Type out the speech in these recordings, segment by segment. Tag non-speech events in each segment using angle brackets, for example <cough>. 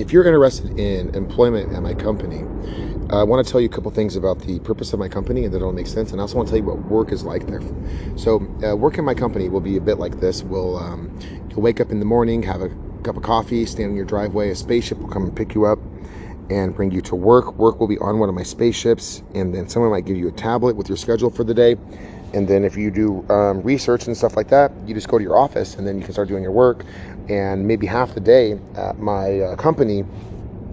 if you're interested in employment at my company, I want to tell you a couple things about the purpose of my company and that it'll make sense. And I also want to tell you what work is like there. So, uh, work in my company will be a bit like this. We'll um, you'll wake up in the morning, have a cup of coffee, stand in your driveway. A spaceship will come and pick you up and bring you to work. Work will be on one of my spaceships, and then someone might give you a tablet with your schedule for the day. And then if you do um, research and stuff like that, you just go to your office and then you can start doing your work. And maybe half the day at my uh, company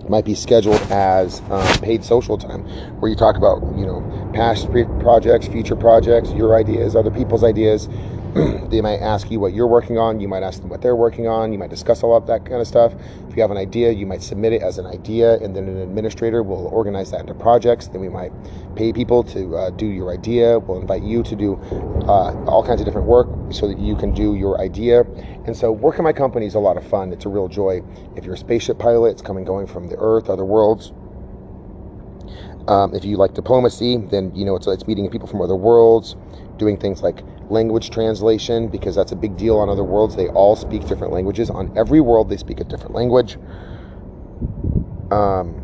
might be scheduled as um, paid social time, where you talk about you know past projects, future projects, your ideas, other people's ideas, <clears throat> they might ask you what you're working on. You might ask them what they're working on. You might discuss all of that kind of stuff. If you have an idea, you might submit it as an idea, and then an administrator will organize that into projects. Then we might pay people to uh, do your idea. We'll invite you to do uh, all kinds of different work so that you can do your idea. And so, working my company is a lot of fun. It's a real joy. If you're a spaceship pilot, it's coming going from the Earth, other worlds. Um, if you like diplomacy, then you know it's, it's meeting people from other worlds, doing things like language translation because that's a big deal on other worlds. They all speak different languages. On every world, they speak a different language. Um,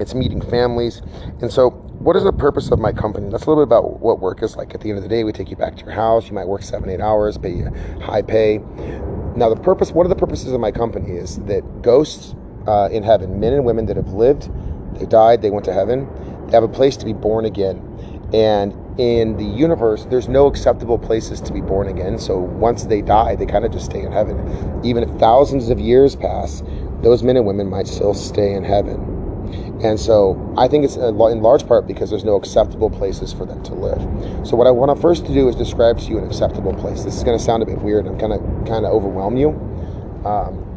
it's meeting families. And so, what is the purpose of my company? That's a little bit about what work is like. At the end of the day, we take you back to your house. You might work seven, eight hours, pay you high pay. Now, the purpose, one of the purposes of my company is that ghosts uh, in heaven, men and women that have lived, they died, they went to heaven, they have a place to be born again. And in the universe, there's no acceptable places to be born again. So once they die, they kind of just stay in heaven. Even if thousands of years pass, those men and women might still stay in heaven. And so I think it's in large part because there's no acceptable places for them to live. So what I want to first to do is describe to you an acceptable place. This is going to sound a bit weird. I'm kind of kind of overwhelm you. Um,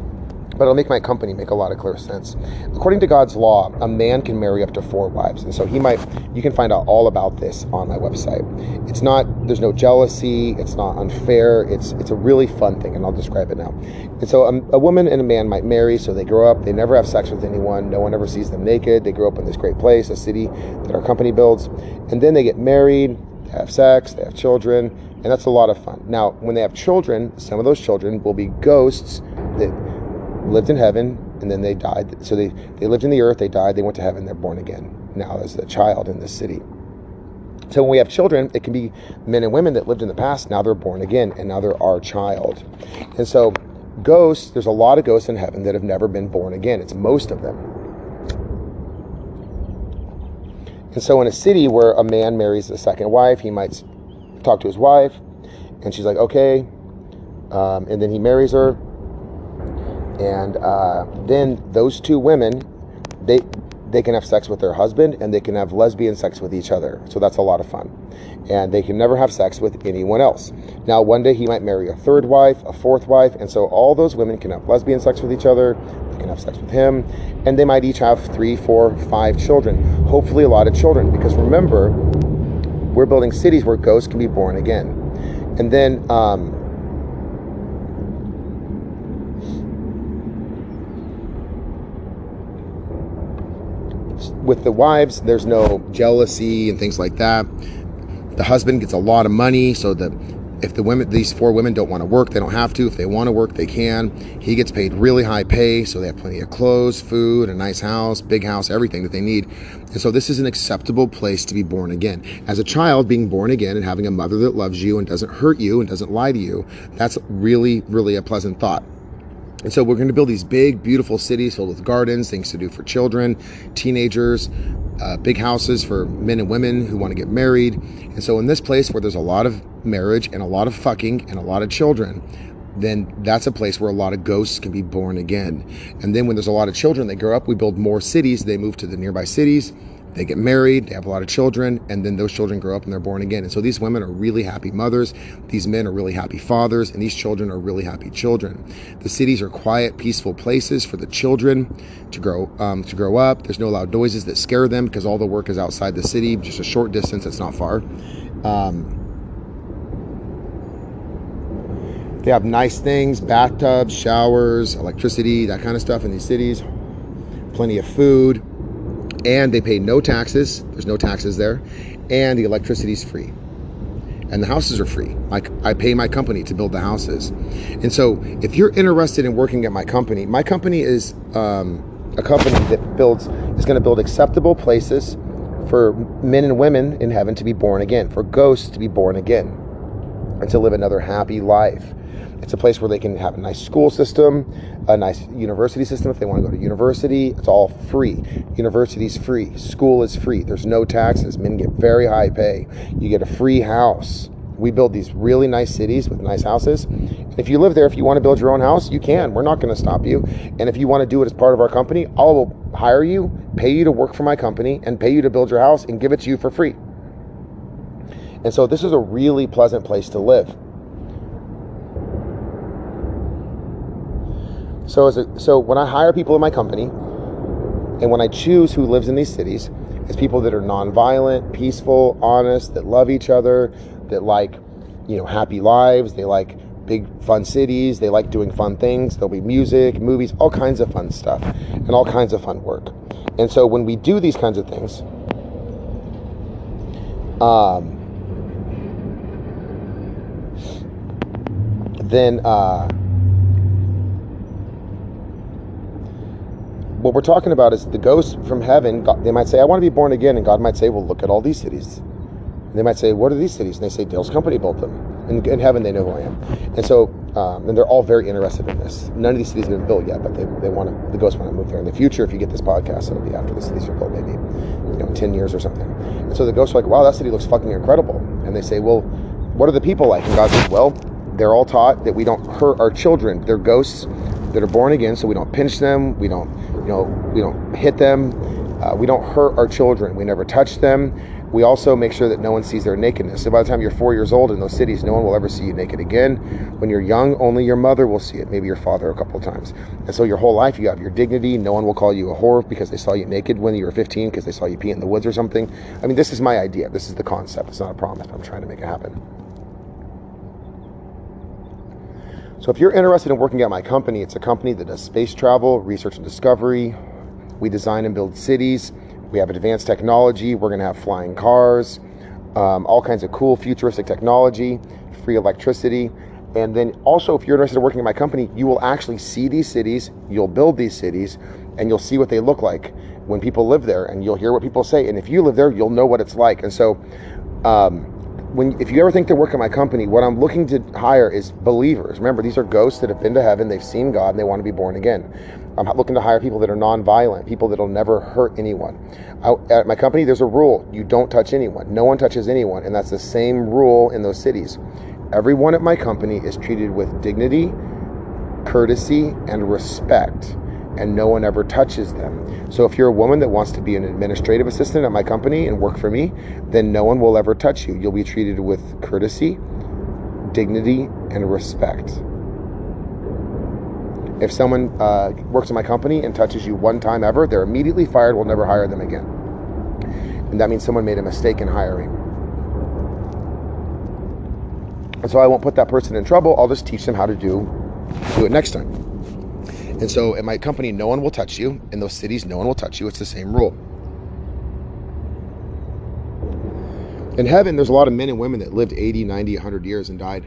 but it'll make my company make a lot of clear sense. According to God's law, a man can marry up to four wives, and so he might. You can find out all about this on my website. It's not. There's no jealousy. It's not unfair. It's it's a really fun thing, and I'll describe it now. And so a, a woman and a man might marry. So they grow up. They never have sex with anyone. No one ever sees them naked. They grow up in this great place, a city that our company builds, and then they get married. Have sex. They have children, and that's a lot of fun. Now, when they have children, some of those children will be ghosts that lived in heaven and then they died. So they, they lived in the earth, they died, they went to heaven, they're born again now as a child in this city. So when we have children, it can be men and women that lived in the past, now they're born again, and now they're our child. And so ghosts, there's a lot of ghosts in heaven that have never been born again. It's most of them. And so in a city where a man marries a second wife, he might talk to his wife, and she's like, okay. Um, and then he marries her, and uh, then those two women they they can have sex with their husband and they can have lesbian sex with each other. So that's a lot of fun. And they can never have sex with anyone else. Now one day he might marry a third wife a fourth wife and so all those women can have lesbian sex with each other. They can have sex with him. And they might each have three four five children. Hopefully a lot of children. Because remember we're building cities where ghosts can be born again. And then um, with the wives, there's no jealousy and things like that. The husband gets a lot of money, so that if the women, these four women don't want to work, they don't have to. If they want to work, they can. He gets paid really high pay, so they have plenty of clothes, food, a nice house, big house, everything that they need. And so this is an acceptable place to be born again. As a child, being born again and having a mother that loves you and doesn't hurt you and doesn't lie to you, that's really, really a pleasant thought. And so we're going to build these big, beautiful cities filled with gardens, things to do for children, teenagers, uh, big houses for men and women who want to get married. And so in this place where there's a lot of marriage and a lot of fucking and a lot of children, then that's a place where a lot of ghosts can be born again. And then when there's a lot of children, they grow up, we build more cities, they move to the nearby cities they get married, they have a lot of children, and then those children grow up and they're born again. And so these women are really happy mothers, these men are really happy fathers, and these children are really happy children. The cities are quiet, peaceful places for the children to grow um, to grow up. There's no loud noises that scare them because all the work is outside the city, just a short distance. It's not far. Um, they have nice things, bathtubs, showers, electricity, that kind of stuff in these cities. Plenty of food and they pay no taxes. There's no taxes there, and the electricity is free. and the houses are free. Like I pay my company to build the houses, and so if you're interested in working at my company, my company is um, a company that builds is going to build acceptable places for men and women in heaven to be born again, for ghosts to be born again, and to live another happy life. It's a place where they can have a nice school system, a nice university system if they want to go to university. It's all free. University's free. School is free. There's no taxes. Men get very high pay. You get a free house. We build these really nice cities with nice houses. If you live there, if you want to build your own house, you can. We're not going to stop you. And if you want to do it as part of our company, I will hire you, pay you to work for my company, and pay you to build your house and give it to you for free. And so this is a really pleasant place to live. So as a, so when I hire people in my company, and when I choose who lives in these cities, it's people that are nonviolent, peaceful, honest, that love each other, that like, you know, happy lives. They like big fun cities. They like doing fun things. There'll be music, movies, all kinds of fun stuff, and all kinds of fun work. And so when we do these kinds of things, um, then uh, what we're talking about is the ghosts from heaven. God, they might say, "I want to be born again," and God might say, "Well, look at all these cities." And they might say, "What are these cities?" And they say, "Dale's company built them." And in heaven, they know who I am. And so, um, and they're all very interested in this. None of these cities have been built yet, but they, they want to. The ghosts want to move there in the future. If you get this podcast, it'll be after the cities are built, maybe you know, ten years or something. And so the ghosts are like, "Wow, that city looks fucking incredible." And they say, "Well, what are the people like?" And God says, "Well." They're all taught that we don't hurt our children. They're ghosts that are born again, so we don't pinch them, we don't, you know, we don't hit them, uh, we don't hurt our children, we never touch them. We also make sure that no one sees their nakedness. So by the time you're four years old in those cities, no one will ever see you naked again. When you're young, only your mother will see it, maybe your father a couple of times. And so your whole life, you have your dignity. No one will call you a whore because they saw you naked when you were 15 because they saw you pee in the woods or something. I mean, this is my idea. This is the concept. It's not a promise. I'm trying to make it happen. So if you're interested in working at my company, it's a company that does space travel, research and discovery. We design and build cities. We have advanced technology. We're going to have flying cars, um, all kinds of cool futuristic technology, free electricity. And then also, if you're interested in working at my company, you will actually see these cities, you'll build these cities, and you'll see what they look like when people live there, and you'll hear what people say. And if you live there, you'll know what it's like. And so, um, when if you ever think to work at my company, what I'm looking to hire is believers. Remember, these are ghosts that have been to heaven, they've seen God, and they want to be born again. I'm looking to hire people that are non-violent, people that'll never hurt anyone. I, at my company, there's a rule: you don't touch anyone. No one touches anyone, and that's the same rule in those cities. Everyone at my company is treated with dignity, courtesy, and respect and no one ever touches them. So if you're a woman that wants to be an administrative assistant at my company and work for me, then no one will ever touch you. You'll be treated with courtesy, dignity, and respect. If someone uh, works in my company and touches you one time ever, they're immediately fired. We'll never hire them again. And that means someone made a mistake in hiring. And so I won't put that person in trouble. I'll just teach them how to do do it next time. And so at my company, no one will touch you. In those cities, no one will touch you. It's the same rule. In heaven, there's a lot of men and women that lived 80, 90, 100 years and died.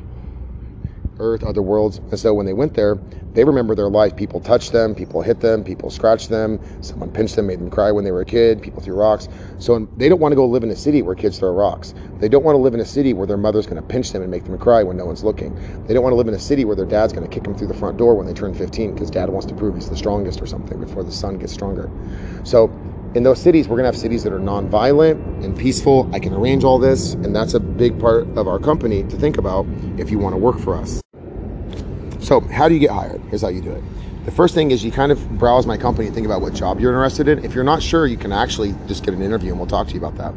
Earth, other worlds. And so when they went there, they remember their life. People touched them, people hit them, people scratched them, someone pinched them, made them cry when they were a kid, people threw rocks. So they don't want to go live in a city where kids throw rocks. They don't want to live in a city where their mother's going to pinch them and make them cry when no one's looking. They don't want to live in a city where their dad's going to kick them through the front door when they turn 15 because dad wants to prove he's the strongest or something before the son gets stronger. So in those cities, we're going to have cities that are non-violent and peaceful. I can arrange all this, and that's a big part of our company to think about if you want to work for us. So, how do you get hired? Here's how you do it. The first thing is you kind of browse my company and think about what job you're interested in. If you're not sure, you can actually just get an interview and we'll talk to you about that.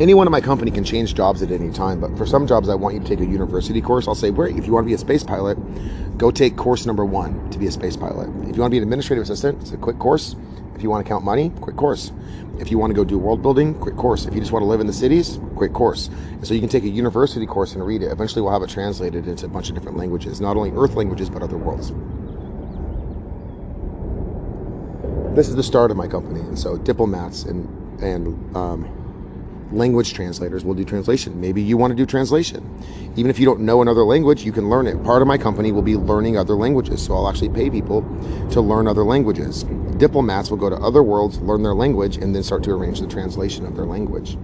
Anyone in my company can change jobs at any time, but for some jobs, I want you to take a university course. I'll say, great, if you want to be a space pilot, go take course number one to be a space pilot. If you want to be an administrative assistant, it's a quick course. If you want to count money, quick course. If you want to go do world building, quick course. If you just want to live in the cities, quick course. And so you can take a university course and read it. Eventually, we'll have it translated into a bunch of different languages, not only Earth languages, but other worlds. This is the start of my company. And so diplomats and, and, um, language translators will do translation. Maybe you want to do translation. Even if you don't know another language, you can learn it. Part of my company will be learning other languages. So I'll actually pay people to learn other languages. Diplomats will go to other worlds, learn their language, and then start to arrange the translation of their language.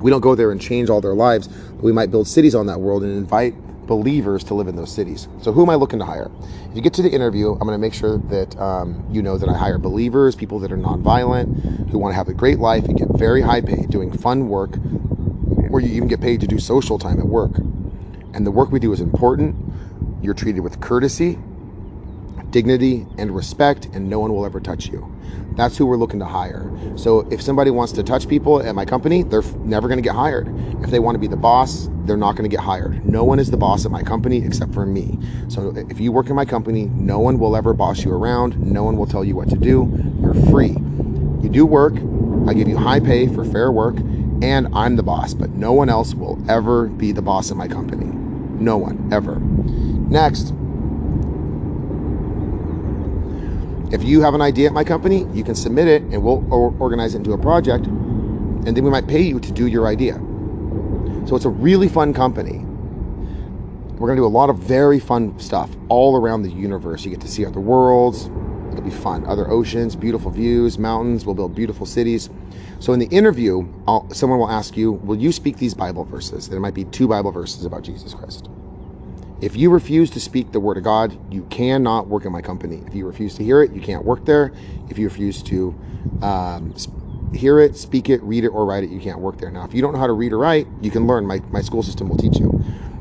We don't go there and change all their lives, but we might build cities on that world and invite believers to live in those cities. So, who am I looking to hire? If you get to the interview, I'm going to make sure that um, you know that I hire believers, people that are nonviolent, who want to have a great life and get very high pay, doing fun work, where you even get paid to do social time at work. And the work we do is important. You're treated with courtesy, dignity, and respect, and no one will ever touch you. That's who we're looking to hire. So if somebody wants to touch people at my company, they're never going to get hired. If they want to be the boss, they're not going to get hired. No one is the boss at my company except for me. So if you work in my company, no one will ever boss you around. No one will tell you what to do. You're free. You do work. I give you high pay for fair work, and I'm the boss, but no one else will ever be the boss at my company. No one, ever. Next, If you have an idea at my company, you can submit it and we'll organize it into a project and then we might pay you to do your idea. So it's a really fun company. We're going to do a lot of very fun stuff all around the universe. You get to see other worlds. It'll be fun. Other oceans, beautiful views, mountains. We'll build beautiful cities. So in the interview, I'll, someone will ask you, Will you speak these Bible verses? There might be two Bible verses about Jesus Christ. If you refuse to speak the word of God, you cannot work in my company. If you refuse to hear it, you can't work there. If you refuse to um, hear it, speak it, read it, or write it, you can't work there. Now, if you don't know how to read or write, you can learn. My, my school system will teach you.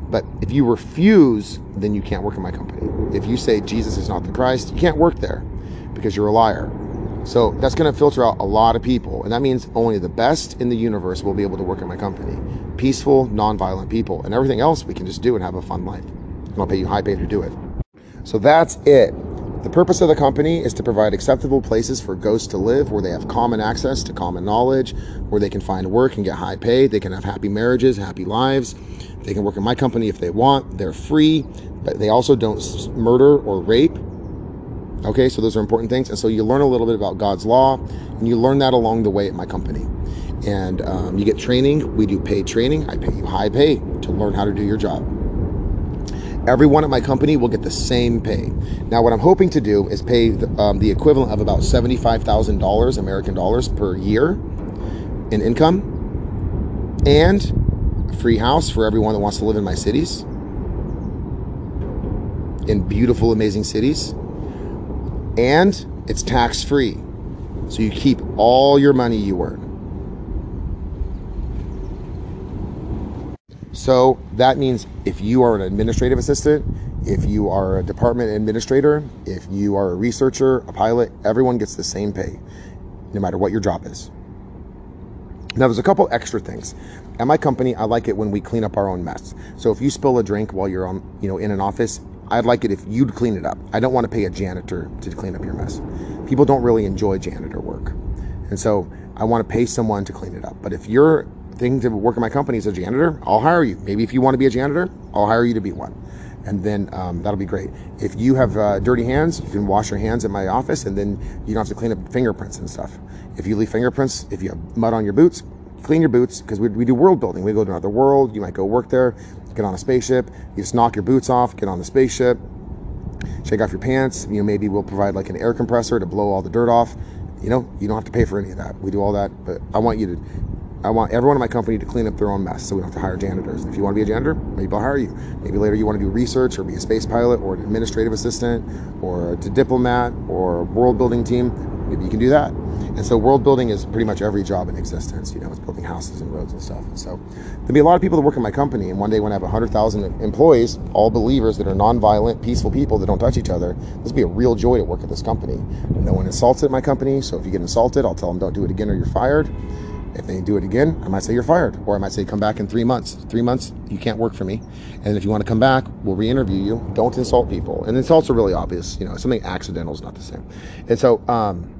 But if you refuse, then you can't work in my company. If you say Jesus is not the Christ, you can't work there because you're a liar. So that's going to filter out a lot of people. And that means only the best in the universe will be able to work in my company. Peaceful, nonviolent people. And everything else we can just do and have a fun life and I'll pay you high pay to do it. So that's it. The purpose of the company is to provide acceptable places for ghosts to live where they have common access to common knowledge, where they can find work and get high pay. They can have happy marriages, happy lives. They can work in my company if they want. They're free, but they also don't murder or rape. Okay, so those are important things. And so you learn a little bit about God's law, and you learn that along the way at my company. And um, you get training. We do paid training. I pay you high pay to learn how to do your job. Everyone at my company will get the same pay. Now, what I'm hoping to do is pay the, um, the equivalent of about $75,000 American dollars per year in income and a free house for everyone that wants to live in my cities, in beautiful, amazing cities. And it's tax free. So you keep all your money you earn. So that means if you are an administrative assistant, if you are a department administrator, if you are a researcher, a pilot, everyone gets the same pay, no matter what your job is. Now, there's a couple extra things. At my company, I like it when we clean up our own mess. So if you spill a drink while you're on, you know, in an office, I'd like it if you'd clean it up. I don't want to pay a janitor to clean up your mess. People don't really enjoy janitor work. And so I want to pay someone to clean it up. But if you're thing to work in my company as a janitor, I'll hire you. Maybe if you want to be a janitor, I'll hire you to be one. And then um, that'll be great. If you have uh, dirty hands, you can wash your hands in my office and then you don't have to clean up fingerprints and stuff. If you leave fingerprints, if you have mud on your boots, clean your boots because we, we do world building. We go to another world. You might go work there, get on a spaceship. You just knock your boots off, get on the spaceship, shake off your pants. You know, maybe we'll provide like an air compressor to blow all the dirt off. You know, you don't have to pay for any of that. We do all that, but I want you to I want everyone in my company to clean up their own mess so we don't have to hire janitors. If you want to be a janitor, maybe I'll hire you. Maybe later you want to do research or be a space pilot or an administrative assistant or a diplomat or a world building team. Maybe you can do that. And so world building is pretty much every job in existence. You know, it's building houses and roads and stuff. And so there'll be a lot of people that work in my company. And one day when I have 100,000 employees, all believers that are nonviolent, peaceful people that don't touch each other, this will be a real joy to work at this company. No one insults at my company. So if you get insulted, I'll tell them don't do it again or you're fired. If they do it again, I might say you're fired, or I might say come back in three months. Three months, you can't work for me. And if you want to come back, we'll re-interview you. Don't insult people. And insults are really obvious. You know, something accidental is not the same. And so um,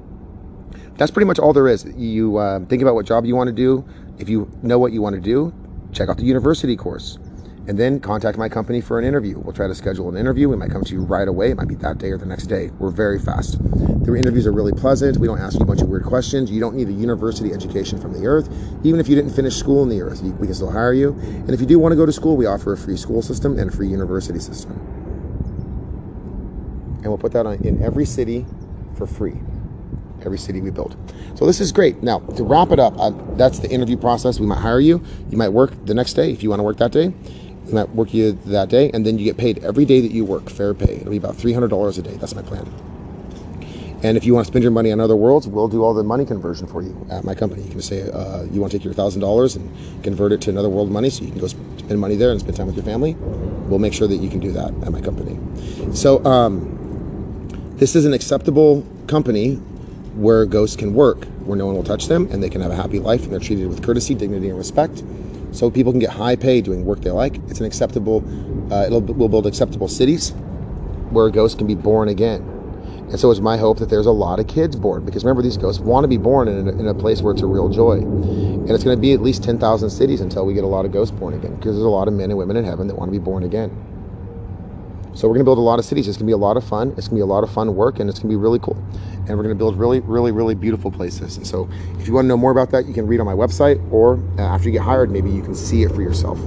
that's pretty much all there is. You uh, think about what job you want to do. If you know what you want to do, check out the university course and then contact my company for an interview. We'll try to schedule an interview. We might come to you right away. It might be that day or the next day. We're very fast. The interviews are really pleasant. We don't ask you a bunch of weird questions. You don't need a university education from the earth. Even if you didn't finish school in the earth, we can still hire you. And if you do want to go to school, we offer a free school system and a free university system. And we'll put that on in every city for free. Every city we build. So this is great. Now, to wrap it up, uh, that's the interview process. We might hire you. You might work the next day if you want to work that day. We might work you that day, and then you get paid every day that you work, fair pay. It'll be about $300 a day. That's my plan. And if you want to spend your money on other worlds, we'll do all the money conversion for you at my company. You can say uh, you want to take your thousand dollars and convert it to another world money, so you can go spend money there and spend time with your family. We'll make sure that you can do that at my company. So um, this is an acceptable company where ghosts can work, where no one will touch them, and they can have a happy life, and they're treated with courtesy, dignity, and respect. So people can get high pay doing work they like. It's an acceptable. Uh, it'll we'll build acceptable cities where ghosts can be born again. And so it's my hope that there's a lot of kids born because remember, these ghosts want to be born in a, in a place where it's a real joy. And it's going to be at least 10,000 cities until we get a lot of ghosts born again because there's a lot of men and women in heaven that want to be born again. So we're going to build a lot of cities. It's going to be a lot of fun. It's going to be a lot of fun work and it's going to be really cool. And we're going to build really, really, really beautiful places. And so if you want to know more about that, you can read on my website or uh, after you get hired, maybe you can see it for yourself.